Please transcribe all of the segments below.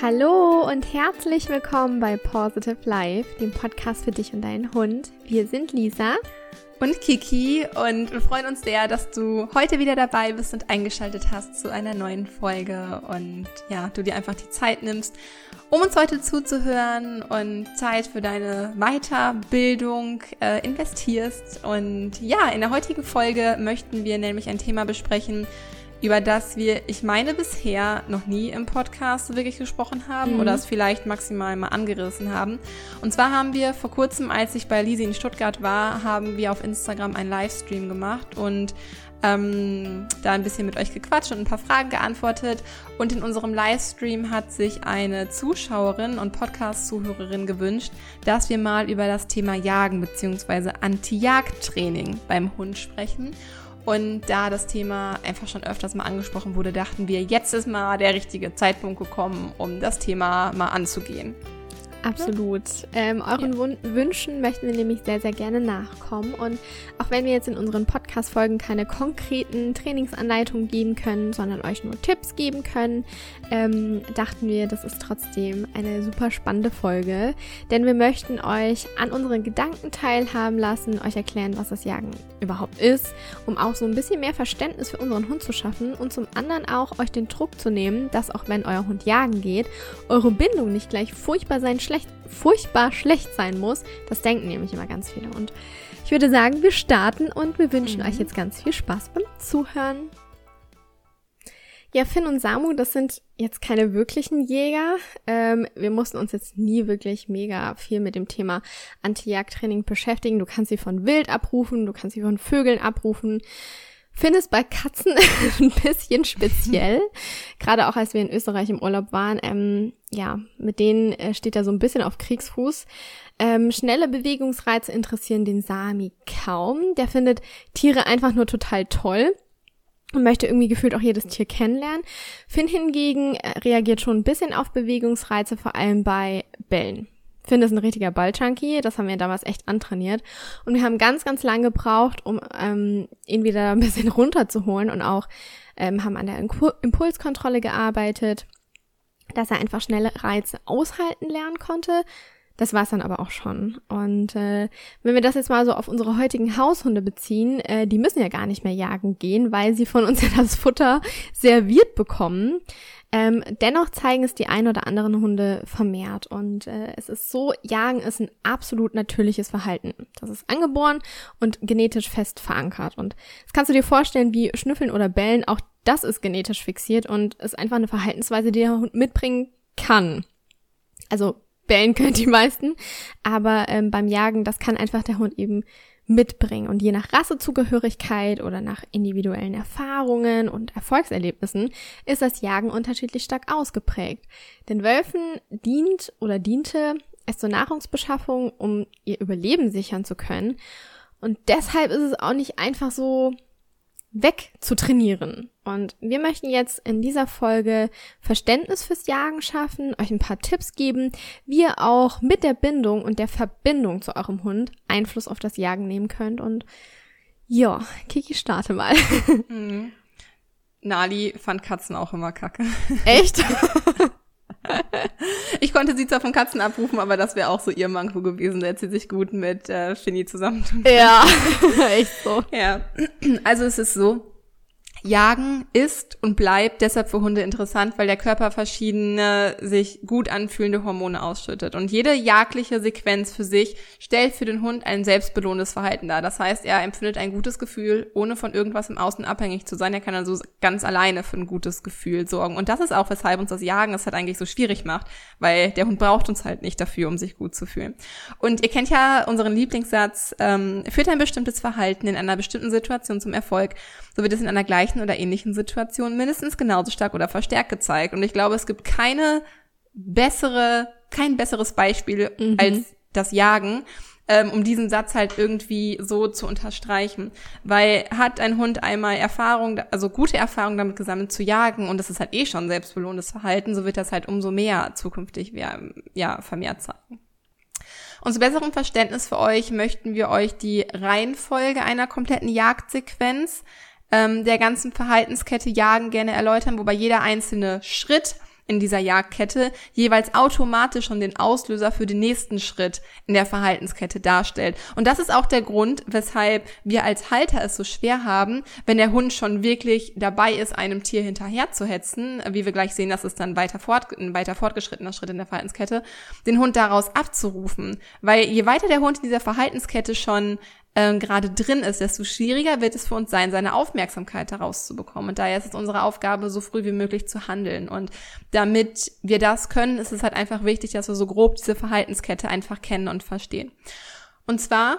Hallo und herzlich willkommen bei Positive Life, dem Podcast für dich und deinen Hund. Wir sind Lisa und Kiki und wir freuen uns sehr, dass du heute wieder dabei bist und eingeschaltet hast zu einer neuen Folge und ja, du dir einfach die Zeit nimmst, um uns heute zuzuhören und Zeit für deine Weiterbildung äh, investierst. Und ja, in der heutigen Folge möchten wir nämlich ein Thema besprechen, über das wir, ich meine, bisher noch nie im Podcast wirklich gesprochen haben mhm. oder es vielleicht maximal mal angerissen haben. Und zwar haben wir vor kurzem, als ich bei Lisi in Stuttgart war, haben wir auf Instagram einen Livestream gemacht und ähm, da ein bisschen mit euch gequatscht und ein paar Fragen geantwortet. Und in unserem Livestream hat sich eine Zuschauerin und Podcast-Zuhörerin gewünscht, dass wir mal über das Thema Jagen bzw. Anti-Jagd-Training beim Hund sprechen. Und da das Thema einfach schon öfters mal angesprochen wurde, dachten wir, jetzt ist mal der richtige Zeitpunkt gekommen, um das Thema mal anzugehen. Absolut. Ähm, euren ja. Wünschen möchten wir nämlich sehr, sehr gerne nachkommen. Und auch wenn wir jetzt in unseren Podcast-Folgen keine konkreten Trainingsanleitungen geben können, sondern euch nur Tipps geben können, ähm, dachten wir, das ist trotzdem eine super spannende Folge. Denn wir möchten euch an unseren Gedanken teilhaben lassen, euch erklären, was das Jagen überhaupt ist, um auch so ein bisschen mehr Verständnis für unseren Hund zu schaffen und zum anderen auch euch den Druck zu nehmen, dass auch wenn euer Hund jagen geht, eure Bindung nicht gleich furchtbar sein schlecht, furchtbar schlecht sein muss. Das denken nämlich immer ganz viele. Und ich würde sagen, wir starten und wir wünschen mhm. euch jetzt ganz viel Spaß beim Zuhören. Ja, Finn und Samu, das sind jetzt keine wirklichen Jäger. Ähm, wir mussten uns jetzt nie wirklich mega viel mit dem Thema Anti-Jagd-Training beschäftigen. Du kannst sie von Wild abrufen, du kannst sie von Vögeln abrufen. Finde es bei Katzen ein bisschen speziell. Gerade auch als wir in Österreich im Urlaub waren. Ähm, ja, mit denen äh, steht er so ein bisschen auf Kriegsfuß. Ähm, schnelle Bewegungsreize interessieren den Sami kaum. Der findet Tiere einfach nur total toll und möchte irgendwie gefühlt auch jedes Tier kennenlernen. Finn hingegen äh, reagiert schon ein bisschen auf Bewegungsreize, vor allem bei Bällen. Finn ist ein richtiger Balljunkie, das haben wir damals echt antrainiert. Und wir haben ganz, ganz lange gebraucht, um ähm, ihn wieder ein bisschen runterzuholen und auch ähm, haben an der Impulskontrolle gearbeitet, dass er einfach schnelle Reize aushalten lernen konnte. Das war's dann aber auch schon. Und äh, wenn wir das jetzt mal so auf unsere heutigen Haushunde beziehen, äh, die müssen ja gar nicht mehr jagen gehen, weil sie von uns ja das Futter serviert bekommen. Ähm, dennoch zeigen es die ein oder anderen Hunde vermehrt und äh, es ist so, Jagen ist ein absolut natürliches Verhalten. Das ist angeboren und genetisch fest verankert und das kannst du dir vorstellen wie Schnüffeln oder Bellen, auch das ist genetisch fixiert und ist einfach eine Verhaltensweise, die der Hund mitbringen kann. Also bellen können die meisten, aber ähm, beim Jagen, das kann einfach der Hund eben mitbringen. Und je nach Rassezugehörigkeit oder nach individuellen Erfahrungen und Erfolgserlebnissen ist das Jagen unterschiedlich stark ausgeprägt. Den Wölfen dient oder diente es zur Nahrungsbeschaffung, um ihr Überleben sichern zu können. Und deshalb ist es auch nicht einfach so weg zu trainieren. Und wir möchten jetzt in dieser Folge Verständnis fürs Jagen schaffen, euch ein paar Tipps geben, wie ihr auch mit der Bindung und der Verbindung zu eurem Hund Einfluss auf das Jagen nehmen könnt. Und ja, Kiki, starte mal. Mhm. Nali fand Katzen auch immer kacke. Echt? ich konnte sie zwar von Katzen abrufen, aber das wäre auch so ihr Manko gewesen. Da hätte sie sich gut mit äh, Finny zusammen. Ja, echt so. Ja, also es ist so, Jagen ist und bleibt deshalb für Hunde interessant, weil der Körper verschiedene sich gut anfühlende Hormone ausschüttet. Und jede jagdliche Sequenz für sich stellt für den Hund ein selbstbelohnendes Verhalten dar. Das heißt, er empfindet ein gutes Gefühl, ohne von irgendwas im Außen abhängig zu sein. Er kann also ganz alleine für ein gutes Gefühl sorgen. Und das ist auch, weshalb uns das Jagen es halt eigentlich so schwierig macht, weil der Hund braucht uns halt nicht dafür, um sich gut zu fühlen. Und ihr kennt ja unseren Lieblingssatz, ähm, führt ein bestimmtes Verhalten in einer bestimmten Situation zum Erfolg, so wird es in einer gleichen oder ähnlichen Situationen mindestens genauso stark oder verstärkt gezeigt. Und ich glaube, es gibt keine bessere, kein besseres Beispiel mhm. als das Jagen, ähm, um diesen Satz halt irgendwie so zu unterstreichen. Weil hat ein Hund einmal Erfahrung, also gute Erfahrung damit gesammelt zu jagen und das ist halt eh schon selbstbelohntes Verhalten, so wird das halt umso mehr zukünftig ja, vermehrt zeigen. Und zu besserem Verständnis für euch möchten wir euch die Reihenfolge einer kompletten Jagdsequenz ähm, der ganzen Verhaltenskette Jagen gerne erläutern, wobei jeder einzelne Schritt in dieser Jagdkette jeweils automatisch schon den Auslöser für den nächsten Schritt in der Verhaltenskette darstellt. Und das ist auch der Grund, weshalb wir als Halter es so schwer haben, wenn der Hund schon wirklich dabei ist, einem Tier hinterher zu hetzen, wie wir gleich sehen, das ist dann weiter fort, ein weiter fortgeschrittener Schritt in der Verhaltenskette, den Hund daraus abzurufen. Weil je weiter der Hund in dieser Verhaltenskette schon ähm, gerade drin ist, desto schwieriger wird es für uns sein, seine Aufmerksamkeit daraus zu bekommen. Und daher ist es unsere Aufgabe, so früh wie möglich zu handeln. Und damit wir das können, ist es halt einfach wichtig, dass wir so grob diese Verhaltenskette einfach kennen und verstehen. Und zwar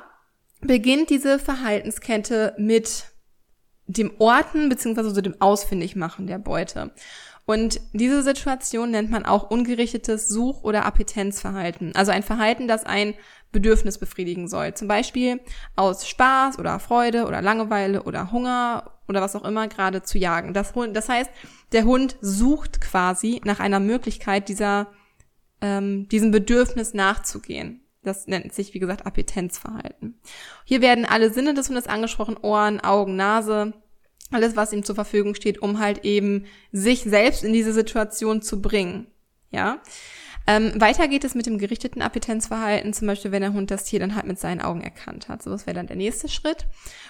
beginnt diese Verhaltenskette mit dem Orten beziehungsweise so dem Ausfindigmachen der Beute. Und diese Situation nennt man auch ungerichtetes Such- oder Appetenzverhalten. Also ein Verhalten, das ein Bedürfnis befriedigen soll. Zum Beispiel aus Spaß oder Freude oder Langeweile oder Hunger oder was auch immer gerade zu jagen. Das, das heißt, der Hund sucht quasi nach einer Möglichkeit, dieser, ähm, diesem Bedürfnis nachzugehen. Das nennt sich, wie gesagt, Appetenzverhalten. Hier werden alle Sinne des Hundes angesprochen, Ohren, Augen, Nase, alles, was ihm zur Verfügung steht, um halt eben sich selbst in diese Situation zu bringen. Ja. Ähm, weiter geht es mit dem gerichteten Appetenzverhalten, zum Beispiel, wenn der Hund das Tier dann halt mit seinen Augen erkannt hat. So, das wäre dann der nächste Schritt.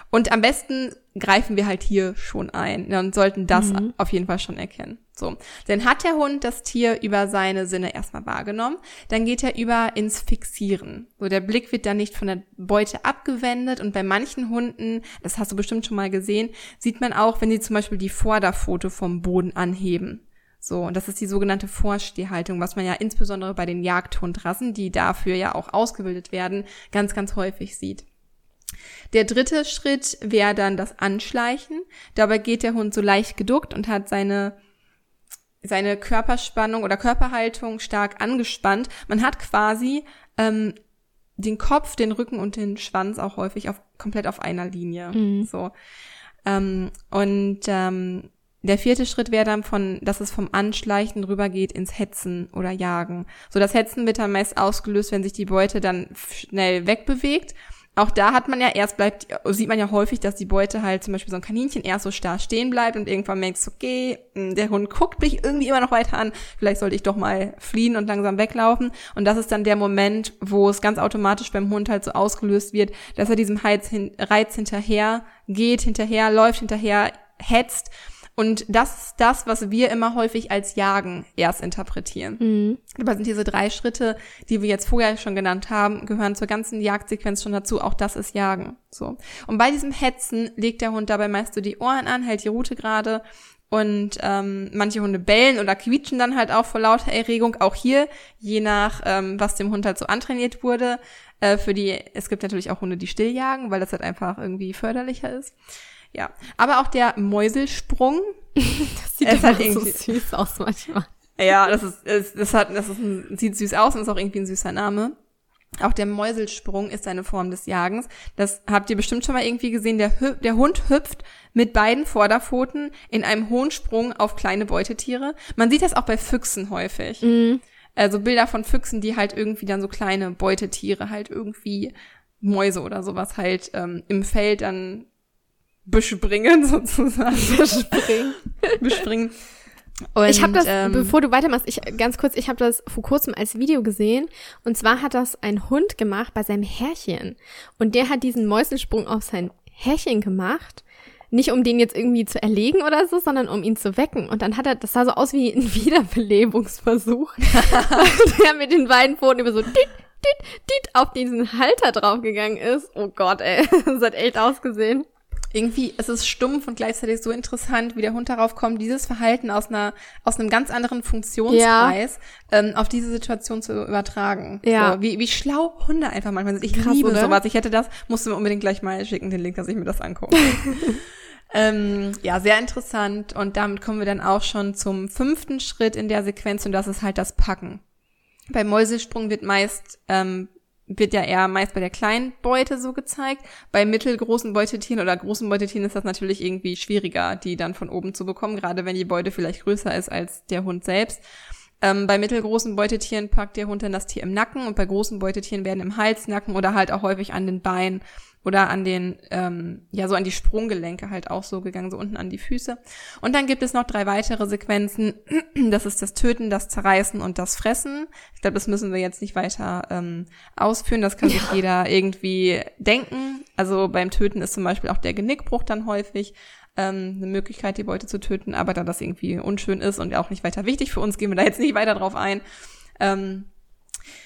Und am besten greifen wir halt hier schon ein und sollten das mhm. auf jeden Fall schon erkennen. So, dann hat der Hund das Tier über seine Sinne erstmal wahrgenommen, dann geht er über ins Fixieren. So, der Blick wird dann nicht von der Beute abgewendet und bei manchen Hunden, das hast du bestimmt schon mal gesehen, sieht man auch, wenn die zum Beispiel die Vorderpfote vom Boden anheben. So, und das ist die sogenannte Vorstehhaltung, was man ja insbesondere bei den Jagdhundrassen, die dafür ja auch ausgebildet werden, ganz, ganz häufig sieht. Der dritte Schritt wäre dann das Anschleichen. Dabei geht der Hund so leicht geduckt und hat seine seine Körperspannung oder Körperhaltung stark angespannt. Man hat quasi ähm, den Kopf, den Rücken und den Schwanz auch häufig auf komplett auf einer Linie. Mhm. So ähm, und ähm, der vierte Schritt wäre dann von, dass es vom Anschleichen rübergeht ins Hetzen oder Jagen. So das Hetzen wird dann meist ausgelöst, wenn sich die Beute dann schnell wegbewegt. Auch da hat man ja erst bleibt, sieht man ja häufig, dass die Beute halt zum Beispiel so ein Kaninchen erst so starr stehen bleibt und irgendwann merkst okay, hm, der Hund guckt mich irgendwie immer noch weiter an, vielleicht sollte ich doch mal fliehen und langsam weglaufen. Und das ist dann der Moment, wo es ganz automatisch beim Hund halt so ausgelöst wird, dass er diesem Reiz hinterher geht, hinterher läuft, hinterher hetzt und das ist das, was wir immer häufig als Jagen erst interpretieren. Mhm. Aber sind diese drei Schritte, die wir jetzt vorher schon genannt haben, gehören zur ganzen Jagdsequenz schon dazu. Auch das ist Jagen. So. Und bei diesem Hetzen legt der Hund dabei meist so die Ohren an, hält die Rute gerade und ähm, manche Hunde bellen oder quietschen dann halt auch vor lauter Erregung. Auch hier, je nach ähm, was dem Hund halt so antrainiert wurde. Äh, für die, es gibt natürlich auch Hunde, die still jagen, weil das halt einfach irgendwie förderlicher ist. Ja, aber auch der Mäuselsprung. das sieht es halt irgendwie so süß aus manchmal. Ja, das ist, es, das hat, das ist ein, sieht süß aus und ist auch irgendwie ein süßer Name. Auch der Mäuselsprung ist eine Form des Jagens. Das habt ihr bestimmt schon mal irgendwie gesehen. Der, der Hund hüpft mit beiden Vorderpfoten in einem hohen Sprung auf kleine Beutetiere. Man sieht das auch bei Füchsen häufig. Mhm. Also Bilder von Füchsen, die halt irgendwie dann so kleine Beutetiere, halt irgendwie Mäuse oder sowas halt ähm, im Feld dann bespringen sozusagen. Bespringen. bespringen. Und, ich habe das, ähm, bevor du weitermachst, ich ganz kurz, ich habe das vor kurzem als Video gesehen und zwar hat das ein Hund gemacht bei seinem Herrchen und der hat diesen Mäuselsprung auf sein Herrchen gemacht, nicht um den jetzt irgendwie zu erlegen oder so, sondern um ihn zu wecken und dann hat er, das sah so aus wie ein Wiederbelebungsversuch, der mit den beiden Pfoten über so dit, dit, dit auf diesen Halter draufgegangen ist. Oh Gott, ey, das hat echt ausgesehen irgendwie es ist stumpf und gleichzeitig so interessant, wie der Hund darauf kommt, dieses Verhalten aus einer aus einem ganz anderen Funktionskreis ja. ähm, auf diese Situation zu übertragen. Ja. So, wie, wie schlau Hunde einfach manchmal sind. Ich Krass, liebe oder? sowas. Ich hätte das, musst du mir unbedingt gleich mal schicken, den Link, dass ich mir das angucke. ähm, ja, sehr interessant. Und damit kommen wir dann auch schon zum fünften Schritt in der Sequenz und das ist halt das Packen. Beim Mäusesprung wird meist ähm, wird ja eher meist bei der kleinen Beute so gezeigt. Bei mittelgroßen Beutetieren oder großen Beutetieren ist das natürlich irgendwie schwieriger, die dann von oben zu bekommen, gerade wenn die Beute vielleicht größer ist als der Hund selbst. Ähm, bei mittelgroßen Beutetieren packt der Hund dann das Tier im Nacken und bei großen Beutetieren werden im Hals, Nacken oder halt auch häufig an den Beinen oder an den, ähm, ja, so an die Sprunggelenke halt auch so gegangen, so unten an die Füße. Und dann gibt es noch drei weitere Sequenzen. Das ist das Töten, das Zerreißen und das Fressen. Ich glaube, das müssen wir jetzt nicht weiter ähm, ausführen. Das kann sich ja. jeder irgendwie denken. Also beim Töten ist zum Beispiel auch der Genickbruch dann häufig ähm, eine Möglichkeit, die Beute zu töten. Aber da das irgendwie unschön ist und auch nicht weiter wichtig für uns, gehen wir da jetzt nicht weiter drauf ein. Ähm,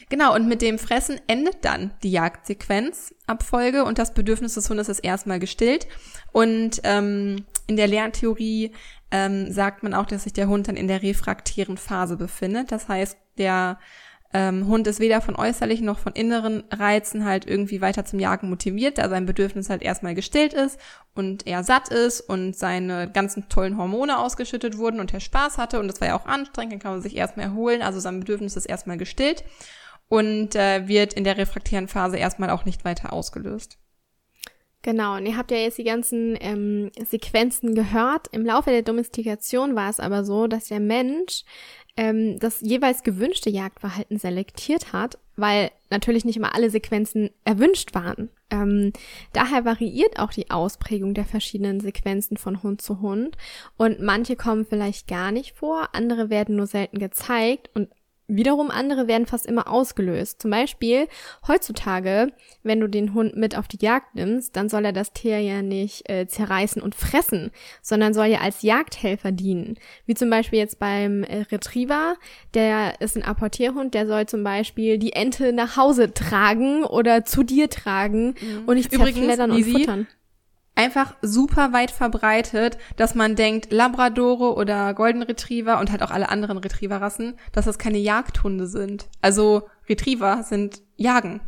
Genau, und mit dem Fressen endet dann die Jagdsequenzabfolge und das Bedürfnis des Hundes ist erstmal gestillt. Und ähm, in der Lerntheorie ähm, sagt man auch, dass sich der Hund dann in der refraktären Phase befindet. Das heißt, der ähm, Hund ist weder von äußerlichen noch von inneren Reizen halt irgendwie weiter zum Jagen motiviert, da sein Bedürfnis halt erstmal gestillt ist und er satt ist und seine ganzen tollen Hormone ausgeschüttet wurden und er Spaß hatte und das war ja auch anstrengend, dann kann man sich erstmal erholen, also sein Bedürfnis ist erstmal gestillt und äh, wird in der refraktären Phase erstmal auch nicht weiter ausgelöst. Genau, und ihr habt ja jetzt die ganzen ähm, Sequenzen gehört. Im Laufe der Domestikation war es aber so, dass der Mensch ähm, das jeweils gewünschte Jagdverhalten selektiert hat, weil natürlich nicht immer alle Sequenzen erwünscht waren. Ähm, daher variiert auch die Ausprägung der verschiedenen Sequenzen von Hund zu Hund und manche kommen vielleicht gar nicht vor, andere werden nur selten gezeigt und Wiederum andere werden fast immer ausgelöst. Zum Beispiel heutzutage, wenn du den Hund mit auf die Jagd nimmst, dann soll er das Tier ja nicht äh, zerreißen und fressen, sondern soll ja als Jagdhelfer dienen. Wie zum Beispiel jetzt beim äh, Retriever, der ist ein Apportierhund, der soll zum Beispiel die Ente nach Hause tragen oder zu dir tragen mhm. und nicht zerfleddern und futtern einfach super weit verbreitet, dass man denkt, Labradore oder Golden Retriever und halt auch alle anderen Retrieverrassen, dass das keine Jagdhunde sind. Also Retriever sind Jagen.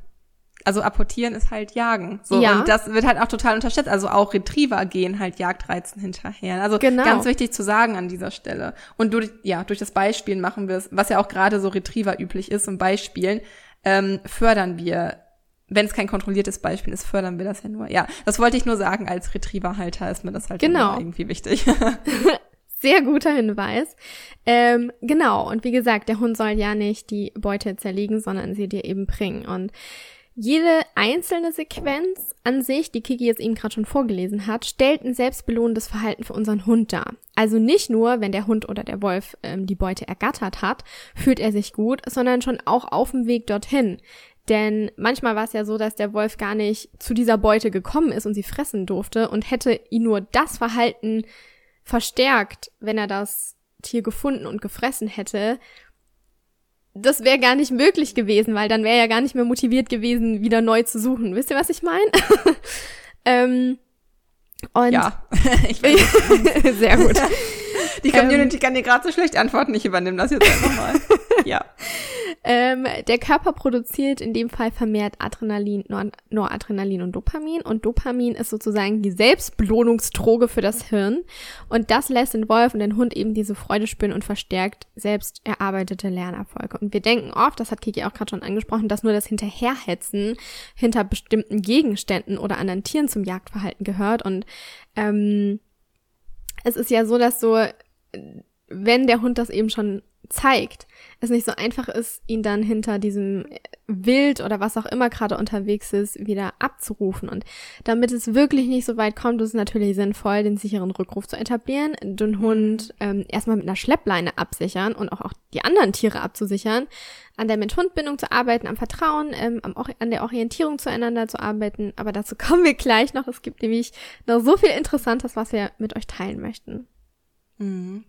Also apportieren ist halt Jagen. So, ja. Und das wird halt auch total unterschätzt. Also auch Retriever gehen halt Jagdreizen hinterher. Also genau. ganz wichtig zu sagen an dieser Stelle. Und durch, ja, durch das Beispielen machen wir es, was ja auch gerade so Retriever üblich ist, und Beispielen, ähm, fördern wir wenn es kein kontrolliertes Beispiel ist, fördern wir das ja nur. Ja, das wollte ich nur sagen, als Retrieverhalter ist mir das halt genau. irgendwie wichtig. Sehr guter Hinweis. Ähm, genau, und wie gesagt, der Hund soll ja nicht die Beute zerlegen, sondern sie dir eben bringen. Und jede einzelne Sequenz an sich, die Kiki jetzt eben gerade schon vorgelesen hat, stellt ein selbstbelohnendes Verhalten für unseren Hund dar. Also nicht nur, wenn der Hund oder der Wolf ähm, die Beute ergattert hat, fühlt er sich gut, sondern schon auch auf dem Weg dorthin. Denn manchmal war es ja so, dass der Wolf gar nicht zu dieser Beute gekommen ist und sie fressen durfte und hätte ihn nur das Verhalten verstärkt, wenn er das Tier gefunden und gefressen hätte. Das wäre gar nicht möglich gewesen, weil dann wäre er gar nicht mehr motiviert gewesen, wieder neu zu suchen. Wisst ihr, was ich meine? ähm, und ja, ich sehr gut. Die Community ähm, kann dir gerade so schlecht antworten. Ich übernehme das jetzt einfach mal. ja. Ähm, der Körper produziert in dem Fall vermehrt Adrenalin, Nor Noradrenalin und Dopamin. Und Dopamin ist sozusagen die Selbstbelohnungsdroge für das Hirn. Und das lässt den Wolf und den Hund eben diese Freude spüren und verstärkt selbst erarbeitete Lernerfolge. Und wir denken oft, das hat Kiki auch gerade schon angesprochen, dass nur das Hinterherhetzen hinter bestimmten Gegenständen oder anderen Tieren zum Jagdverhalten gehört. Und ähm, es ist ja so, dass so, wenn der Hund das eben schon zeigt, es nicht so einfach ist, ihn dann hinter diesem Wild oder was auch immer gerade unterwegs ist, wieder abzurufen. Und damit es wirklich nicht so weit kommt, ist es natürlich sinnvoll, den sicheren Rückruf zu etablieren, den Hund ähm, erstmal mit einer Schleppleine absichern und auch, auch die anderen Tiere abzusichern, an der Mensch-Hund-Bindung zu arbeiten, am Vertrauen, ähm, am, an der Orientierung zueinander zu arbeiten. Aber dazu kommen wir gleich noch. Es gibt nämlich noch so viel Interessantes, was wir mit euch teilen möchten. Mhm.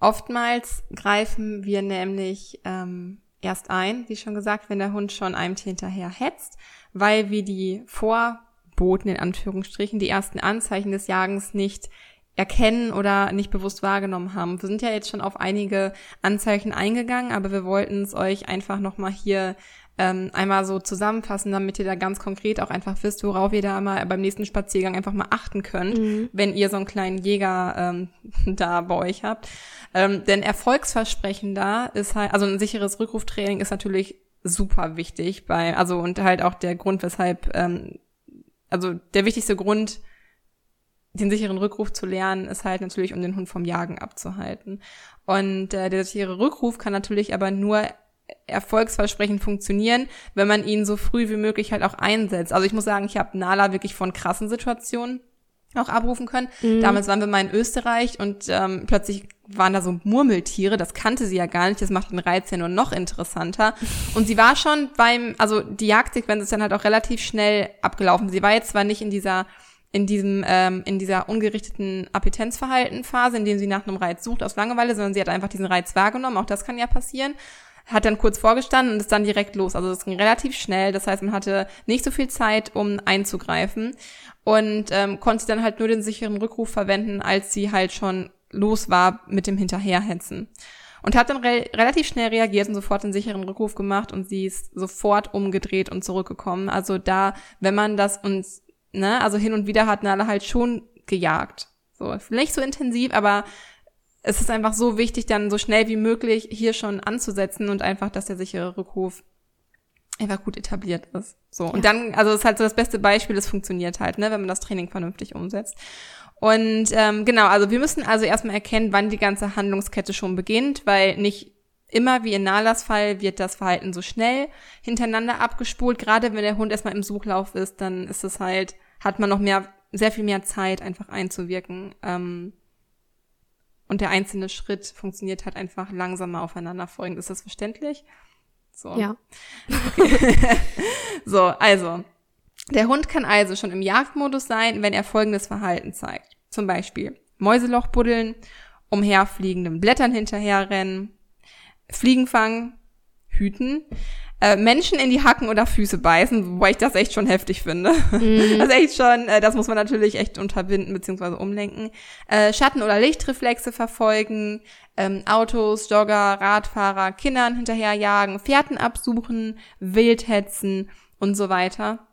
Oftmals greifen wir nämlich ähm, erst ein, wie schon gesagt, wenn der Hund schon einem Tier hinterher hetzt, weil wir die Vorboten in Anführungsstrichen, die ersten Anzeichen des Jagens nicht erkennen oder nicht bewusst wahrgenommen haben. Wir sind ja jetzt schon auf einige Anzeichen eingegangen, aber wir wollten es euch einfach nochmal hier ähm, einmal so zusammenfassen, damit ihr da ganz konkret auch einfach wisst, worauf ihr da mal beim nächsten Spaziergang einfach mal achten könnt, mhm. wenn ihr so einen kleinen Jäger ähm, da bei euch habt. Ähm, denn Erfolgsversprechen da ist halt, also ein sicheres Rückruftraining ist natürlich super wichtig bei, also und halt auch der Grund, weshalb, ähm, also der wichtigste Grund, den sicheren Rückruf zu lernen, ist halt natürlich, um den Hund vom Jagen abzuhalten. Und äh, der sichere Rückruf kann natürlich aber nur erfolgsversprechend funktionieren, wenn man ihn so früh wie möglich halt auch einsetzt. Also ich muss sagen, ich habe Nala wirklich von krassen Situationen auch abrufen können. Mhm. Damals waren wir mal in Österreich und ähm, plötzlich waren da so Murmeltiere, das kannte sie ja gar nicht, das macht den Reiz ja nur noch interessanter. Und sie war schon beim, also die Jagdsequenz ist dann halt auch relativ schnell abgelaufen. Sie war jetzt zwar nicht in dieser in diesem ähm, in dieser ungerichteten Appetenzverhaltenphase, in dem sie nach einem Reiz sucht aus Langeweile, sondern sie hat einfach diesen Reiz wahrgenommen. Auch das kann ja passieren. Hat dann kurz vorgestanden und ist dann direkt los. Also es ging relativ schnell. Das heißt, man hatte nicht so viel Zeit, um einzugreifen und ähm, konnte dann halt nur den sicheren Rückruf verwenden, als sie halt schon los war mit dem Hinterherhetzen. Und hat dann re relativ schnell reagiert und sofort den sicheren Rückruf gemacht und sie ist sofort umgedreht und zurückgekommen. Also da, wenn man das uns ne, also hin und wieder hat Nala halt schon gejagt. So, nicht so intensiv, aber es ist einfach so wichtig, dann so schnell wie möglich hier schon anzusetzen und einfach, dass der sichere Rückruf einfach gut etabliert ist. So. Ja. Und dann, also es ist halt so das beste Beispiel, es funktioniert halt, ne, wenn man das Training vernünftig umsetzt. Und ähm, genau, also wir müssen also erstmal erkennen, wann die ganze Handlungskette schon beginnt, weil nicht immer wie in Nalas Fall wird das Verhalten so schnell hintereinander abgespult. Gerade wenn der Hund erstmal im Suchlauf ist, dann ist es halt hat man noch mehr, sehr viel mehr Zeit, einfach einzuwirken. Ähm, und der einzelne Schritt funktioniert halt einfach langsamer aufeinanderfolgend. Ist das verständlich? So. Ja. So, also. Der Hund kann also schon im Jagdmodus sein, wenn er folgendes Verhalten zeigt. Zum Beispiel Mäuseloch buddeln, umherfliegenden Blättern hinterherrennen, Fliegen fangen, hüten, äh, Menschen in die Hacken oder Füße beißen, wobei ich das echt schon heftig finde. Mhm. Das ist echt schon, äh, das muss man natürlich echt unterbinden bzw. umlenken. Äh, Schatten- oder Lichtreflexe verfolgen, ähm, Autos, Jogger, Radfahrer, Kindern hinterherjagen, Fährten absuchen, Wildhetzen und so weiter.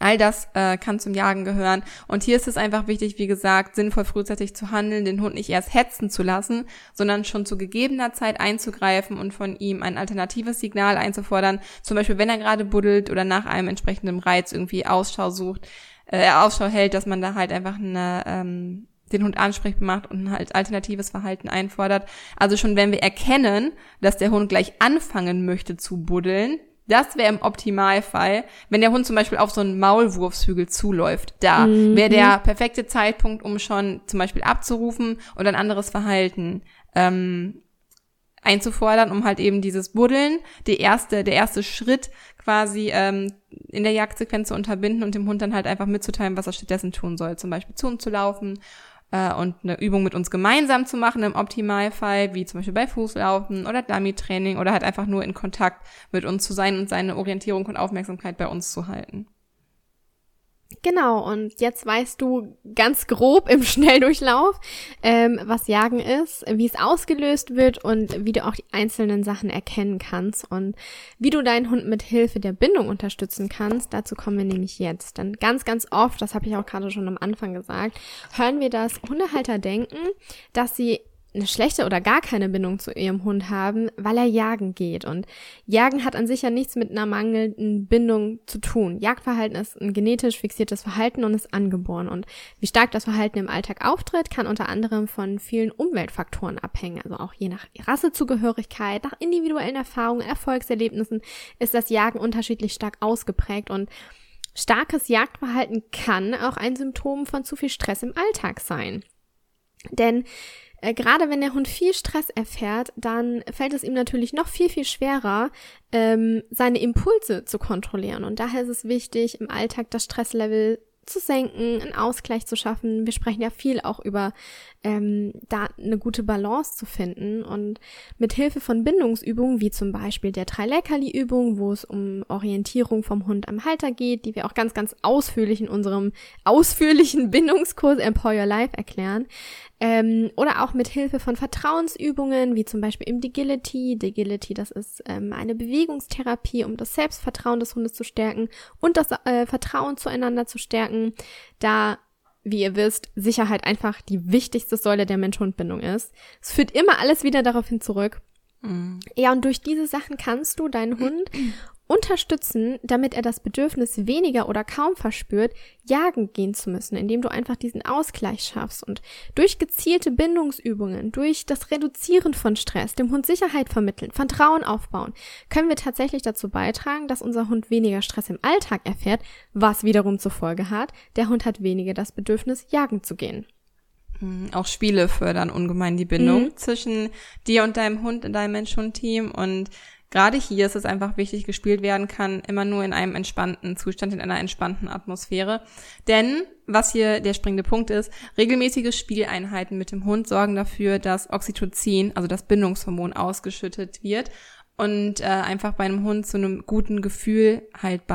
All das äh, kann zum Jagen gehören. Und hier ist es einfach wichtig, wie gesagt, sinnvoll frühzeitig zu handeln, den Hund nicht erst hetzen zu lassen, sondern schon zu gegebener Zeit einzugreifen und von ihm ein alternatives Signal einzufordern. Zum Beispiel, wenn er gerade buddelt oder nach einem entsprechenden Reiz irgendwie Ausschau sucht, äh, Ausschau hält, dass man da halt einfach eine, ähm, den Hund ansprechbar macht und halt alternatives Verhalten einfordert. Also schon wenn wir erkennen, dass der Hund gleich anfangen möchte zu buddeln, das wäre im Optimalfall, wenn der Hund zum Beispiel auf so einen Maulwurfshügel zuläuft. Da mhm. wäre der perfekte Zeitpunkt, um schon zum Beispiel abzurufen und ein anderes Verhalten ähm, einzufordern, um halt eben dieses Buddeln, der erste, der erste Schritt quasi ähm, in der Jagdsequenz zu unterbinden und dem Hund dann halt einfach mitzuteilen, was er stattdessen tun soll. Zum Beispiel zu uns zu laufen äh, und eine Übung mit uns gemeinsam zu machen im Optimalfall, wie zum Beispiel bei Fußlaufen oder Dummy-Training oder halt einfach nur in Kontakt mit uns zu sein und seine Orientierung und Aufmerksamkeit bei uns zu halten. Genau, und jetzt weißt du ganz grob im Schnelldurchlauf, ähm, was Jagen ist, wie es ausgelöst wird und wie du auch die einzelnen Sachen erkennen kannst und wie du deinen Hund mit Hilfe der Bindung unterstützen kannst. Dazu kommen wir nämlich jetzt. Denn ganz, ganz oft, das habe ich auch gerade schon am Anfang gesagt, hören wir, dass Hundehalter denken, dass sie eine schlechte oder gar keine Bindung zu ihrem Hund haben, weil er jagen geht. Und Jagen hat an sich ja nichts mit einer mangelnden Bindung zu tun. Jagdverhalten ist ein genetisch fixiertes Verhalten und ist angeboren. Und wie stark das Verhalten im Alltag auftritt, kann unter anderem von vielen Umweltfaktoren abhängen. Also auch je nach Rassezugehörigkeit, nach individuellen Erfahrungen, Erfolgserlebnissen ist das Jagen unterschiedlich stark ausgeprägt und Starkes Jagdverhalten kann auch ein Symptom von zu viel Stress im Alltag sein. Denn äh, gerade wenn der Hund viel Stress erfährt, dann fällt es ihm natürlich noch viel, viel schwerer, ähm, seine Impulse zu kontrollieren. Und daher ist es wichtig, im Alltag das Stresslevel zu senken, einen Ausgleich zu schaffen. Wir sprechen ja viel auch über ähm, da eine gute Balance zu finden und mit Hilfe von Bindungsübungen wie zum Beispiel der drei leckerli übung wo es um Orientierung vom Hund am Halter geht, die wir auch ganz ganz ausführlich in unserem ausführlichen Bindungskurs Empower Your Life erklären, ähm, oder auch mit Hilfe von Vertrauensübungen wie zum Beispiel im Digility. Digility, das ist ähm, eine Bewegungstherapie, um das Selbstvertrauen des Hundes zu stärken und das äh, Vertrauen zueinander zu stärken. Da wie ihr wisst, Sicherheit einfach die wichtigste Säule der Mensch-Hund-Bindung ist. Es führt immer alles wieder darauf hin zurück. Mhm. Ja, und durch diese Sachen kannst du deinen Hund unterstützen, damit er das Bedürfnis weniger oder kaum verspürt, jagen gehen zu müssen, indem du einfach diesen Ausgleich schaffst und durch gezielte Bindungsübungen, durch das Reduzieren von Stress, dem Hund Sicherheit vermitteln, Vertrauen aufbauen, können wir tatsächlich dazu beitragen, dass unser Hund weniger Stress im Alltag erfährt, was wiederum zur Folge hat, der Hund hat weniger das Bedürfnis, jagen zu gehen. Mhm, auch Spiele fördern ungemein die Bindung mhm. zwischen dir und deinem Hund in deinem Mensch-Hund-Team und Gerade hier ist es einfach wichtig, gespielt werden kann, immer nur in einem entspannten Zustand, in einer entspannten Atmosphäre. Denn, was hier der springende Punkt ist, regelmäßige Spieleinheiten mit dem Hund sorgen dafür, dass Oxytocin, also das Bindungshormon, ausgeschüttet wird und äh, einfach bei einem Hund zu einem guten Gefühl halt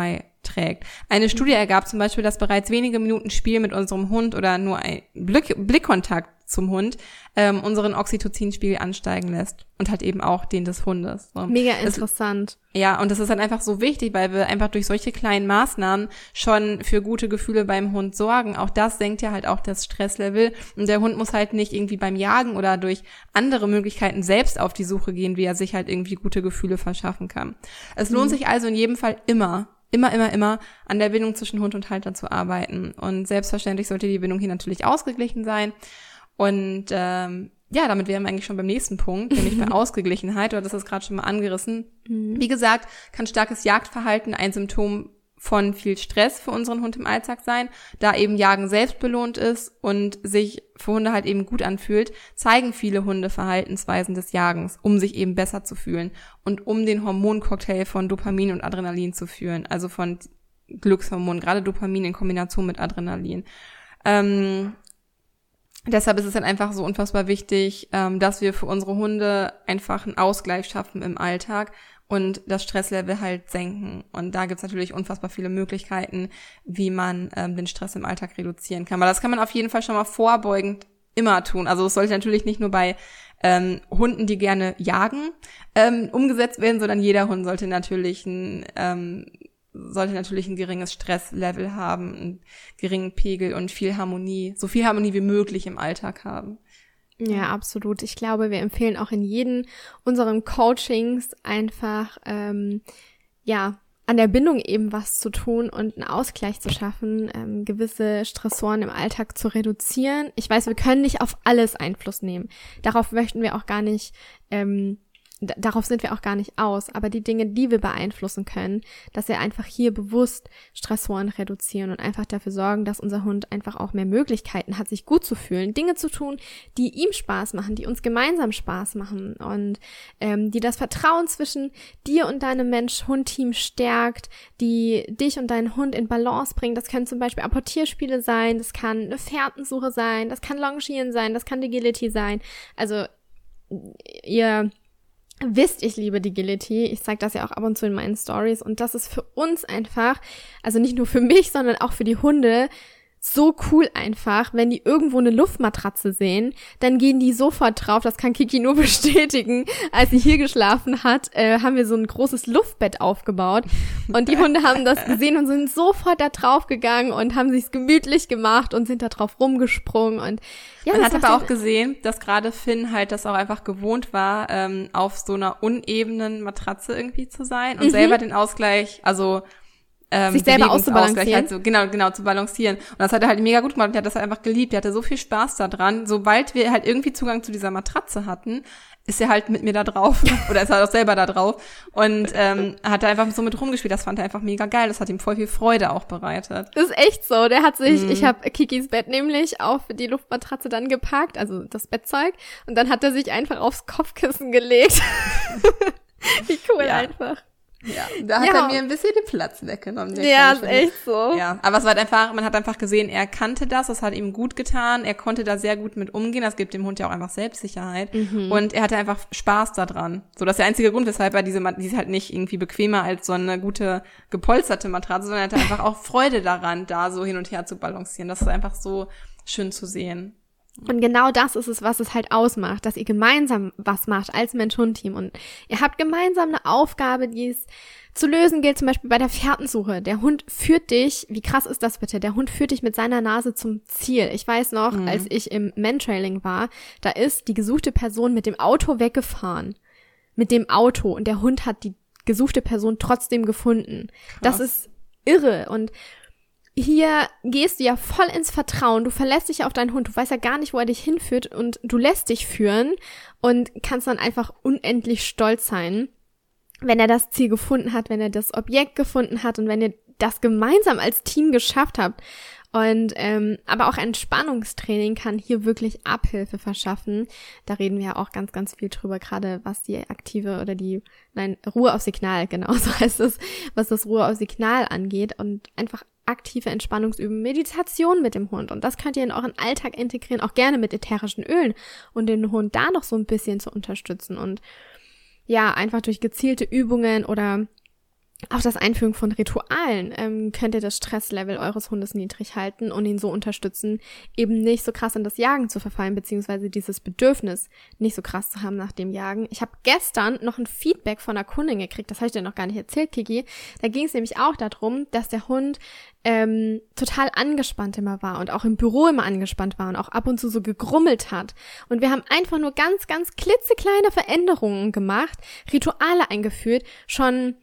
beiträgt. Eine Studie ergab zum Beispiel, dass bereits wenige Minuten Spiel mit unserem Hund oder nur ein Blick Blickkontakt zum Hund ähm, unseren Oxytocinspiegel ansteigen lässt und halt eben auch den des Hundes. So. Mega interessant. Das, ja, und das ist dann einfach so wichtig, weil wir einfach durch solche kleinen Maßnahmen schon für gute Gefühle beim Hund sorgen. Auch das senkt ja halt auch das Stresslevel und der Hund muss halt nicht irgendwie beim Jagen oder durch andere Möglichkeiten selbst auf die Suche gehen, wie er sich halt irgendwie gute Gefühle verschaffen kann. Es lohnt mhm. sich also in jedem Fall immer, immer, immer, immer an der Bindung zwischen Hund und Halter zu arbeiten. Und selbstverständlich sollte die Bindung hier natürlich ausgeglichen sein. Und ähm, ja, damit wären wir eigentlich schon beim nächsten Punkt, nämlich bei Ausgeglichenheit, oder das ist gerade schon mal angerissen. Mhm. Wie gesagt, kann starkes Jagdverhalten ein Symptom von viel Stress für unseren Hund im Alltag sein, da eben Jagen selbst belohnt ist und sich für Hunde halt eben gut anfühlt, zeigen viele Hunde Verhaltensweisen des Jagens, um sich eben besser zu fühlen und um den Hormoncocktail von Dopamin und Adrenalin zu fühlen, also von Glückshormonen, gerade Dopamin in Kombination mit Adrenalin. Ähm, Deshalb ist es dann einfach so unfassbar wichtig, ähm, dass wir für unsere Hunde einfach einen Ausgleich schaffen im Alltag und das Stresslevel halt senken. Und da gibt's natürlich unfassbar viele Möglichkeiten, wie man ähm, den Stress im Alltag reduzieren kann. Aber das kann man auf jeden Fall schon mal vorbeugend immer tun. Also es sollte natürlich nicht nur bei ähm, Hunden, die gerne jagen, ähm, umgesetzt werden, sondern jeder Hund sollte natürlich ein ähm, sollte natürlich ein geringes Stresslevel haben, einen geringen Pegel und viel Harmonie, so viel Harmonie wie möglich im Alltag haben. Ja, absolut. Ich glaube, wir empfehlen auch in jedem unseren Coachings einfach, ähm, ja, an der Bindung eben was zu tun und einen Ausgleich zu schaffen, ähm, gewisse Stressoren im Alltag zu reduzieren. Ich weiß, wir können nicht auf alles Einfluss nehmen. Darauf möchten wir auch gar nicht ähm, darauf sind wir auch gar nicht aus, aber die Dinge, die wir beeinflussen können, dass wir einfach hier bewusst Stressoren reduzieren und einfach dafür sorgen, dass unser Hund einfach auch mehr Möglichkeiten hat, sich gut zu fühlen, Dinge zu tun, die ihm Spaß machen, die uns gemeinsam Spaß machen und ähm, die das Vertrauen zwischen dir und deinem Mensch-Hund-Team stärkt, die dich und deinen Hund in Balance bringen. Das können zum Beispiel Apportierspiele sein, das kann eine Fährtensuche sein, das kann Longieren sein, das kann Agility sein. Also ihr wisst, ich liebe die Agility. Ich zeige das ja auch ab und zu in meinen Stories. Und das ist für uns einfach, also nicht nur für mich, sondern auch für die Hunde, so cool einfach, wenn die irgendwo eine Luftmatratze sehen, dann gehen die sofort drauf. Das kann Kiki nur bestätigen. Als sie hier geschlafen hat, äh, haben wir so ein großes Luftbett aufgebaut und die Hunde haben das gesehen und sind sofort da drauf gegangen und haben sich's gemütlich gemacht und sind da drauf rumgesprungen und ja, man hat aber auch gesehen, dass gerade Finn halt das auch einfach gewohnt war, ähm, auf so einer unebenen Matratze irgendwie zu sein und mhm. selber den Ausgleich, also ähm, sich selber auszubalancieren. Halt so, genau, genau, zu balancieren. Und das hat er halt mega gut gemacht. Er hat das halt einfach geliebt. Er hatte so viel Spaß daran. Sobald wir halt irgendwie Zugang zu dieser Matratze hatten, ist er halt mit mir da drauf. Oder ist er auch selber da drauf. Und ähm, hat er einfach so mit rumgespielt. Das fand er einfach mega geil. Das hat ihm voll viel Freude auch bereitet. Das ist echt so. Der hat sich, mhm. ich habe Kikis Bett nämlich auf die Luftmatratze dann gepackt, also das Bettzeug. Und dann hat er sich einfach aufs Kopfkissen gelegt. Wie cool ja. einfach. Ja, da hat ja. er mir ein bisschen den Platz weggenommen. Ja, ist echt so. Ja, aber es war halt einfach, man hat einfach gesehen, er kannte das, das hat ihm gut getan, er konnte da sehr gut mit umgehen, das gibt dem Hund ja auch einfach Selbstsicherheit mhm. und er hatte einfach Spaß daran. So, das ist der einzige Grund, weshalb er diese, die ist halt nicht irgendwie bequemer als so eine gute gepolsterte Matratze, sondern er hatte einfach auch Freude daran, da so hin und her zu balancieren. Das ist einfach so schön zu sehen. Und genau das ist es, was es halt ausmacht, dass ihr gemeinsam was macht als Mensch-Hund-Team. Und ihr habt gemeinsam eine Aufgabe, die es zu lösen gilt, zum Beispiel bei der Fährtensuche. Der Hund führt dich, wie krass ist das bitte? Der Hund führt dich mit seiner Nase zum Ziel. Ich weiß noch, mhm. als ich im Mantrailing war, da ist die gesuchte Person mit dem Auto weggefahren. Mit dem Auto. Und der Hund hat die gesuchte Person trotzdem gefunden. Krass. Das ist irre und hier gehst du ja voll ins Vertrauen. Du verlässt dich auf deinen Hund. Du weißt ja gar nicht, wo er dich hinführt und du lässt dich führen und kannst dann einfach unendlich stolz sein, wenn er das Ziel gefunden hat, wenn er das Objekt gefunden hat und wenn ihr das gemeinsam als Team geschafft habt. Und ähm, aber auch Entspannungstraining kann hier wirklich Abhilfe verschaffen. Da reden wir ja auch ganz, ganz viel drüber, gerade was die aktive oder die, nein, Ruhe auf Signal, genau so heißt es, was das Ruhe auf Signal angeht und einfach aktive Entspannungsüben, Meditation mit dem Hund. Und das könnt ihr in euren Alltag integrieren, auch gerne mit ätherischen Ölen und den Hund da noch so ein bisschen zu unterstützen. Und ja, einfach durch gezielte Übungen oder auch das Einführen von Ritualen ähm, könnt ihr das Stresslevel eures Hundes niedrig halten und ihn so unterstützen, eben nicht so krass in das Jagen zu verfallen, beziehungsweise dieses Bedürfnis nicht so krass zu haben nach dem Jagen. Ich habe gestern noch ein Feedback von einer Kundin gekriegt, das habe ich dir noch gar nicht erzählt, Kiki. Da ging es nämlich auch darum, dass der Hund ähm, total angespannt immer war und auch im Büro immer angespannt war und auch ab und zu so gegrummelt hat. Und wir haben einfach nur ganz, ganz klitzekleine Veränderungen gemacht, Rituale eingeführt, schon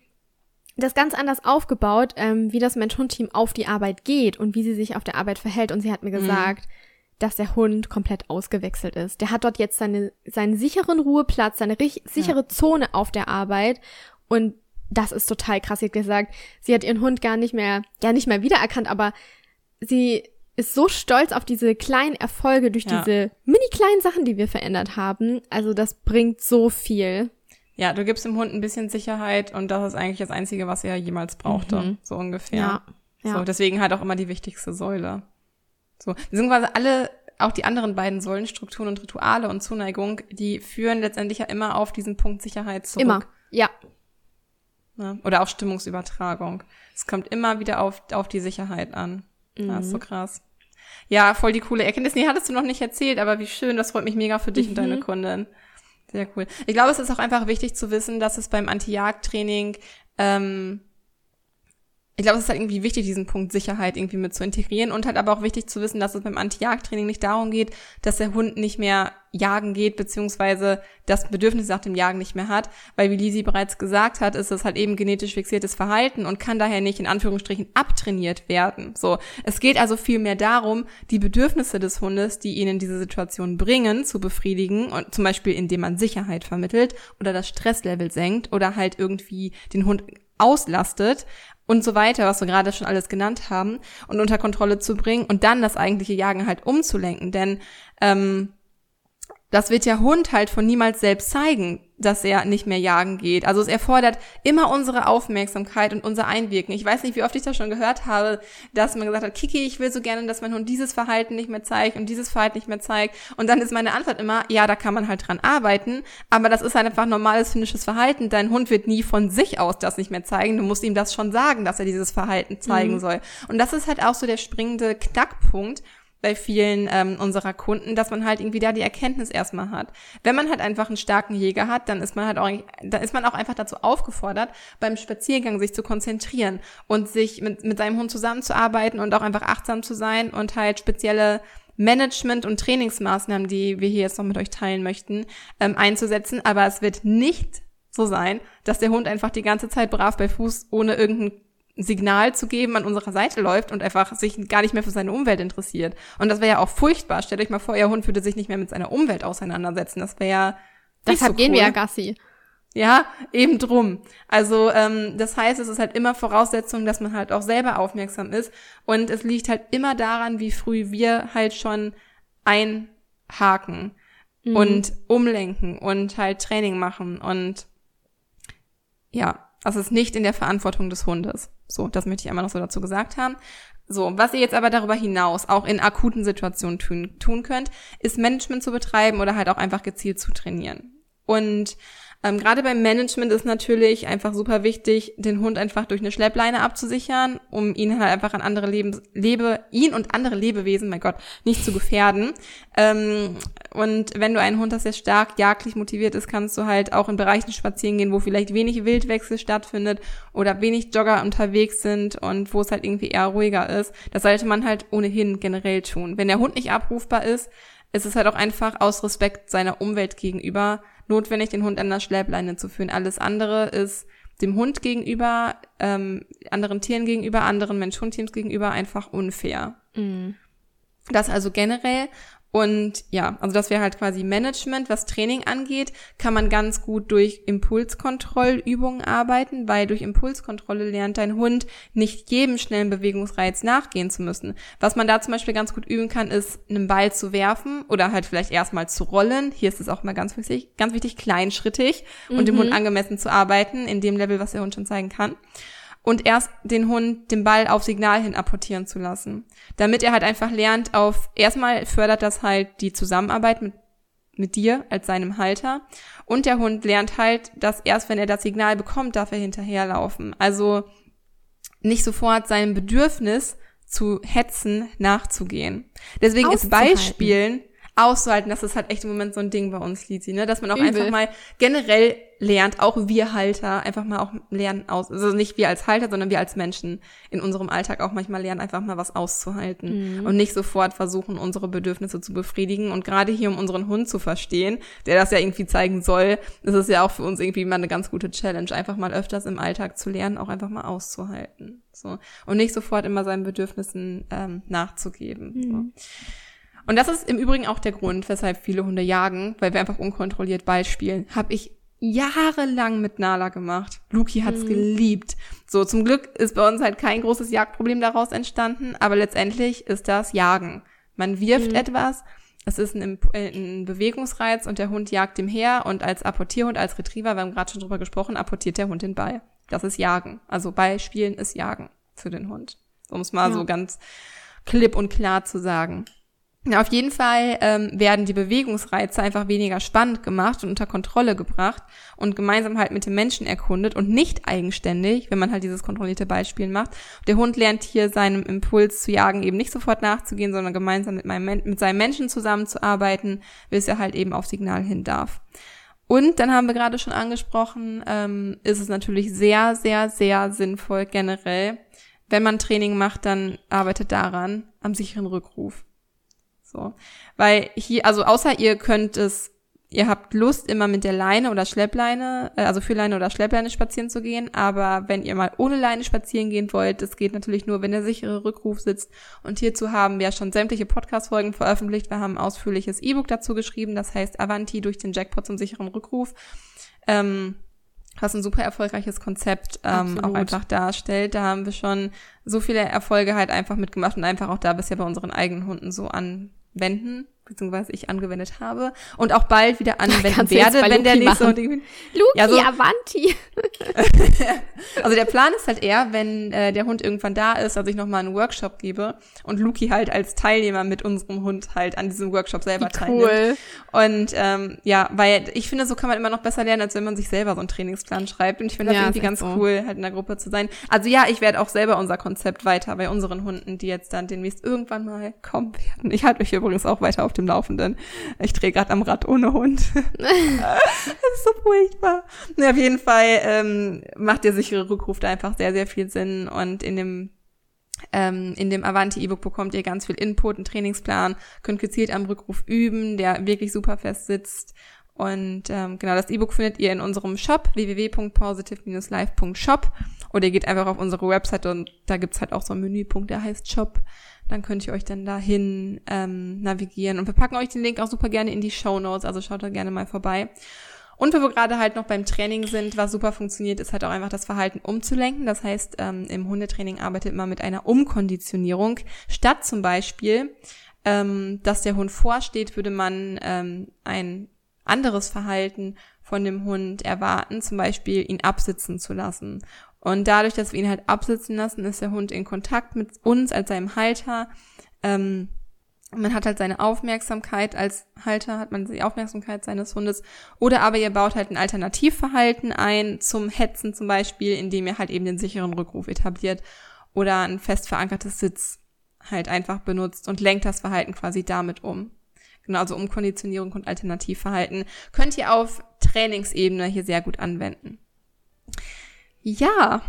das ganz anders aufgebaut, ähm, wie das Mensch-Hund-Team auf die Arbeit geht und wie sie sich auf der Arbeit verhält. Und sie hat mir mhm. gesagt, mhm. dass der Hund komplett ausgewechselt ist. Der hat dort jetzt seine, seinen sicheren Ruheplatz, seine sichere ja. Zone auf der Arbeit und das ist total krass. Sie hat gesagt, sie hat ihren Hund gar nicht mehr, ja nicht mehr wiedererkannt, aber sie ist so stolz auf diese kleinen Erfolge durch ja. diese mini kleinen Sachen, die wir verändert haben. Also das bringt so viel. Ja, du gibst dem Hund ein bisschen Sicherheit und das ist eigentlich das Einzige, was er jemals brauchte, mhm. so ungefähr. Ja, ja. So, deswegen halt auch immer die wichtigste Säule. So, beziehungsweise alle, auch die anderen beiden Säulen, Strukturen und Rituale und Zuneigung, die führen letztendlich ja immer auf diesen Punkt Sicherheit zurück. Immer, ja. ja. Oder auf Stimmungsübertragung. Es kommt immer wieder auf, auf die Sicherheit an. Mhm. Das ist so krass. Ja, voll die coole Erkenntnis. Nee, hattest du noch nicht erzählt, aber wie schön, das freut mich mega für dich mhm. und deine Kundin. Sehr cool. Ich glaube, es ist auch einfach wichtig zu wissen, dass es beim Anti-Jagd-Training ähm, ich glaube, es ist halt irgendwie wichtig, diesen Punkt Sicherheit irgendwie mit zu integrieren und halt aber auch wichtig zu wissen, dass es beim Anti-Jagd-Training nicht darum geht, dass der Hund nicht mehr jagen geht, beziehungsweise das Bedürfnis nach dem Jagen nicht mehr hat, weil wie Lisi bereits gesagt hat, ist es halt eben genetisch fixiertes Verhalten und kann daher nicht in Anführungsstrichen abtrainiert werden. So. Es geht also vielmehr darum, die Bedürfnisse des Hundes, die ihn in diese Situation bringen, zu befriedigen und zum Beispiel indem man Sicherheit vermittelt oder das Stresslevel senkt oder halt irgendwie den Hund auslastet und so weiter, was wir gerade schon alles genannt haben, und unter Kontrolle zu bringen und dann das eigentliche Jagen halt umzulenken. Denn ähm, das wird der Hund halt von niemals selbst zeigen, dass er nicht mehr jagen geht. Also es erfordert immer unsere Aufmerksamkeit und unser Einwirken. Ich weiß nicht, wie oft ich das schon gehört habe, dass man gesagt hat, Kiki, ich will so gerne, dass mein Hund dieses Verhalten nicht mehr zeigt und dieses Verhalten nicht mehr zeigt. Und dann ist meine Antwort immer, ja, da kann man halt dran arbeiten, aber das ist halt einfach normales finnisches Verhalten. Dein Hund wird nie von sich aus das nicht mehr zeigen. Du musst ihm das schon sagen, dass er dieses Verhalten zeigen mhm. soll. Und das ist halt auch so der springende Knackpunkt, bei vielen ähm, unserer Kunden, dass man halt irgendwie da die Erkenntnis erstmal hat. Wenn man halt einfach einen starken Jäger hat, dann ist man halt auch, dann ist man auch einfach dazu aufgefordert, beim Spaziergang sich zu konzentrieren und sich mit, mit seinem Hund zusammenzuarbeiten und auch einfach achtsam zu sein und halt spezielle Management- und Trainingsmaßnahmen, die wir hier jetzt noch mit euch teilen möchten, ähm, einzusetzen. Aber es wird nicht so sein, dass der Hund einfach die ganze Zeit brav bei Fuß ohne irgendeinen Signal zu geben, an unserer Seite läuft und einfach sich gar nicht mehr für seine Umwelt interessiert. Und das wäre ja auch furchtbar. Stellt euch mal vor, ihr Hund würde sich nicht mehr mit seiner Umwelt auseinandersetzen. Das wäre ja. Deshalb so gehen wir ja Gassi. Ja, eben drum. Also ähm, das heißt, es ist halt immer Voraussetzung, dass man halt auch selber aufmerksam ist. Und es liegt halt immer daran, wie früh wir halt schon einhaken mhm. und umlenken und halt Training machen. Und ja, das ist nicht in der Verantwortung des Hundes. So, das möchte ich einmal noch so dazu gesagt haben. So, was ihr jetzt aber darüber hinaus auch in akuten Situationen tun, tun könnt, ist Management zu betreiben oder halt auch einfach gezielt zu trainieren. Und ähm, Gerade beim Management ist natürlich einfach super wichtig, den Hund einfach durch eine Schleppleine abzusichern, um ihn halt einfach an andere Lebens Lebe, ihn und andere Lebewesen, mein Gott, nicht zu gefährden. Ähm, und wenn du einen Hund hast, der stark jagdlich motiviert ist, kannst du halt auch in Bereichen spazieren gehen, wo vielleicht wenig Wildwechsel stattfindet oder wenig Jogger unterwegs sind und wo es halt irgendwie eher ruhiger ist. Das sollte man halt ohnehin generell tun. Wenn der Hund nicht abrufbar ist, ist es halt auch einfach aus Respekt seiner Umwelt gegenüber notwendig, den Hund an der Schleppleine zu führen. Alles andere ist dem Hund gegenüber, ähm, anderen Tieren gegenüber, anderen Mensch-Hund-Teams gegenüber einfach unfair. Mhm. Das also generell. Und ja, also das wäre halt quasi Management. Was Training angeht, kann man ganz gut durch Impulskontrollübungen arbeiten, weil durch Impulskontrolle lernt dein Hund nicht jedem schnellen Bewegungsreiz nachgehen zu müssen. Was man da zum Beispiel ganz gut üben kann, ist, einen Ball zu werfen oder halt vielleicht erstmal zu rollen. Hier ist es auch mal ganz wichtig, ganz wichtig, kleinschrittig und mhm. dem Hund angemessen zu arbeiten, in dem Level, was der Hund schon zeigen kann und erst den Hund den Ball auf Signal hin apportieren zu lassen. Damit er halt einfach lernt auf, erstmal fördert das halt die Zusammenarbeit mit, mit dir als seinem Halter und der Hund lernt halt, dass erst wenn er das Signal bekommt, darf er hinterherlaufen. Also nicht sofort seinem Bedürfnis zu hetzen nachzugehen. Deswegen ist Beispielen auszuhalten, das ist halt echt im Moment so ein Ding bei uns, Lizzie, ne? Dass man auch Übel. einfach mal generell lernt, auch wir Halter, einfach mal auch lernen aus, also nicht wir als Halter, sondern wir als Menschen in unserem Alltag auch manchmal lernen, einfach mal was auszuhalten mhm. und nicht sofort versuchen, unsere Bedürfnisse zu befriedigen. Und gerade hier, um unseren Hund zu verstehen, der das ja irgendwie zeigen soll, ist es ja auch für uns irgendwie mal eine ganz gute Challenge, einfach mal öfters im Alltag zu lernen, auch einfach mal auszuhalten. So. Und nicht sofort immer seinen Bedürfnissen ähm, nachzugeben. Mhm. So. Und das ist im Übrigen auch der Grund, weshalb viele Hunde jagen, weil wir einfach unkontrolliert Ball spielen. Hab ich jahrelang mit Nala gemacht. Luki hat's mhm. geliebt. So, zum Glück ist bei uns halt kein großes Jagdproblem daraus entstanden, aber letztendlich ist das Jagen. Man wirft mhm. etwas, es ist ein, äh, ein, Bewegungsreiz und der Hund jagt dem her und als Apportierhund, als Retriever, wir haben gerade schon drüber gesprochen, apportiert der Hund den Ball. Das ist Jagen. Also Ballspielen ist Jagen für den Hund. Um es mal ja. so ganz klipp und klar zu sagen. Auf jeden Fall ähm, werden die Bewegungsreize einfach weniger spannend gemacht und unter Kontrolle gebracht und gemeinsam halt mit dem Menschen erkundet und nicht eigenständig, wenn man halt dieses kontrollierte Beispiel macht. Der Hund lernt hier seinem Impuls zu jagen eben nicht sofort nachzugehen, sondern gemeinsam mit, meinem, mit seinem Menschen zusammenzuarbeiten, bis er halt eben auf Signal hin darf. Und dann haben wir gerade schon angesprochen, ähm, ist es natürlich sehr, sehr, sehr sinnvoll generell, wenn man Training macht, dann arbeitet daran am sicheren Rückruf. So. Weil hier, also außer ihr könnt es, ihr habt Lust, immer mit der Leine oder Schleppleine, äh, also für Leine oder Schleppleine spazieren zu gehen, aber wenn ihr mal ohne Leine spazieren gehen wollt, das geht natürlich nur, wenn der sichere Rückruf sitzt. Und hierzu haben wir schon sämtliche Podcast-Folgen veröffentlicht. Wir haben ein ausführliches E-Book dazu geschrieben, das heißt Avanti durch den Jackpot zum sicheren Rückruf. Ähm, was ein super erfolgreiches Konzept ähm, auch einfach darstellt. Da haben wir schon so viele Erfolge halt einfach mitgemacht und einfach auch da bisher bei unseren eigenen Hunden so anwenden beziehungsweise ich angewendet habe und auch bald wieder anwenden werde, wenn der nächste Hund irgendwie. Luki, ja, so. Avanti. also der Plan ist halt eher, wenn äh, der Hund irgendwann da ist, dass ich nochmal einen Workshop gebe und Luki halt als Teilnehmer mit unserem Hund halt an diesem Workshop selber teilnimmt. Cool. Und ähm, ja, weil ich finde, so kann man immer noch besser lernen, als wenn man sich selber so einen Trainingsplan schreibt. Und ich finde das ja, irgendwie ganz so. cool, halt in der Gruppe zu sein. Also ja, ich werde auch selber unser Konzept weiter bei unseren Hunden, die jetzt dann demnächst irgendwann mal kommen werden. Ich halte mich übrigens auch weiter auf dem Laufenden. Ich drehe gerade am Rad ohne Hund. das ist so furchtbar. Ja, auf jeden Fall ähm, macht der sichere Rückruf da einfach sehr, sehr viel Sinn. Und in dem ähm, in dem Avanti E-Book bekommt ihr ganz viel Input, einen Trainingsplan, könnt gezielt am Rückruf üben, der wirklich super fest sitzt. Und ähm, genau, das E-Book findet ihr in unserem Shop www.positive-life.shop oder ihr geht einfach auf unsere Website und da gibt's halt auch so einen Menüpunkt, der heißt Shop dann könnt ihr euch dann dahin ähm, navigieren. Und wir packen euch den Link auch super gerne in die Show Notes, also schaut da gerne mal vorbei. Und wenn wir gerade halt noch beim Training sind, was super funktioniert, ist halt auch einfach das Verhalten umzulenken. Das heißt, ähm, im Hundetraining arbeitet man mit einer Umkonditionierung. Statt zum Beispiel, ähm, dass der Hund vorsteht, würde man ähm, ein anderes Verhalten von dem Hund erwarten, zum Beispiel ihn absitzen zu lassen und dadurch, dass wir ihn halt absitzen lassen, ist der Hund in Kontakt mit uns als seinem Halter. Ähm, man hat halt seine Aufmerksamkeit als Halter, hat man die Aufmerksamkeit seines Hundes. Oder aber ihr baut halt ein Alternativverhalten ein zum Hetzen zum Beispiel, indem ihr halt eben den sicheren Rückruf etabliert oder ein fest verankertes Sitz halt einfach benutzt und lenkt das Verhalten quasi damit um. Genau, also Umkonditionierung und Alternativverhalten könnt ihr auf Trainingsebene hier sehr gut anwenden. Ja.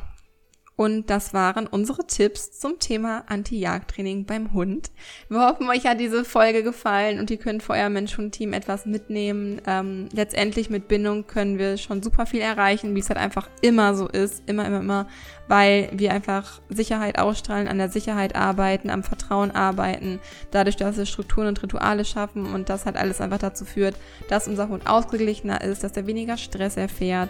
Und das waren unsere Tipps zum Thema Anti-Jagdtraining beim Hund. Wir hoffen, euch hat diese Folge gefallen und ihr könnt für euer Mensch-Hund-Team etwas mitnehmen. Ähm, letztendlich mit Bindung können wir schon super viel erreichen, wie es halt einfach immer so ist. Immer, immer, immer. Weil wir einfach Sicherheit ausstrahlen, an der Sicherheit arbeiten, am Vertrauen arbeiten. Dadurch, dass wir Strukturen und Rituale schaffen und das halt alles einfach dazu führt, dass unser Hund ausgeglichener ist, dass er weniger Stress erfährt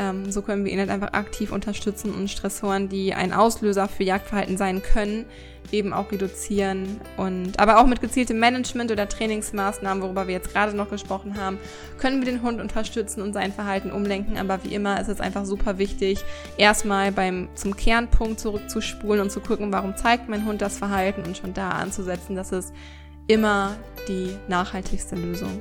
ähm, so können wir ihn halt einfach aktiv unterstützen und Stressoren, die ein Auslöser für Jagdverhalten sein können, eben auch reduzieren. Und aber auch mit gezieltem Management oder Trainingsmaßnahmen, worüber wir jetzt gerade noch gesprochen haben, können wir den Hund unterstützen und sein Verhalten umlenken. Aber wie immer ist es einfach super wichtig, erstmal beim zum Kernpunkt zurückzuspulen und zu gucken, warum zeigt mein Hund das Verhalten und schon da anzusetzen. Das ist immer die nachhaltigste Lösung.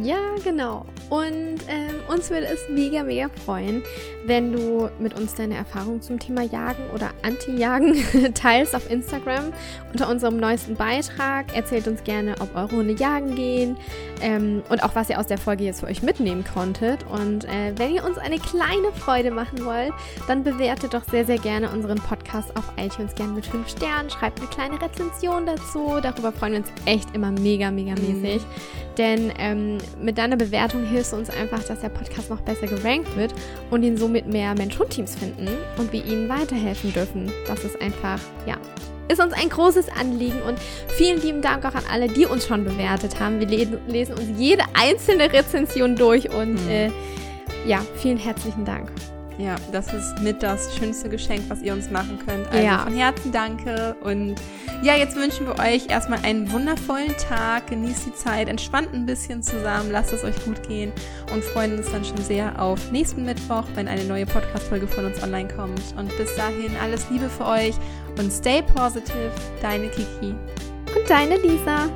Ja, genau. Und ähm, uns würde es mega, mega freuen, wenn du mit uns deine Erfahrungen zum Thema Jagen oder Anti-Jagen teilst auf Instagram unter unserem neuesten Beitrag. Erzählt uns gerne, ob eure Hunde jagen gehen ähm, und auch was ihr aus der Folge jetzt für euch mitnehmen konntet. Und äh, wenn ihr uns eine kleine Freude machen wollt, dann bewertet doch sehr, sehr gerne unseren Podcast auf iTunes gerne mit 5 Sternen. Schreibt eine kleine Rezension dazu. Darüber freuen wir uns echt immer mega, mega mäßig. Mhm. Denn ähm, mit deiner Bewertung hilfst du uns einfach, dass der Podcast noch besser gerankt wird und ihn somit mehr Mensch-Hund-Teams finden und wir ihnen weiterhelfen dürfen. Das ist einfach, ja, ist uns ein großes Anliegen und vielen lieben Dank auch an alle, die uns schon bewertet haben. Wir lesen uns jede einzelne Rezension durch und mhm. äh, ja, vielen herzlichen Dank. Ja, das ist mit das schönste Geschenk, was ihr uns machen könnt. Also ja. von Herzen danke. Und ja, jetzt wünschen wir euch erstmal einen wundervollen Tag. Genießt die Zeit, entspannt ein bisschen zusammen, lasst es euch gut gehen und freuen uns dann schon sehr auf nächsten Mittwoch, wenn eine neue Podcast-Folge von uns online kommt. Und bis dahin alles Liebe für euch und stay positive. Deine Kiki. Und deine Lisa.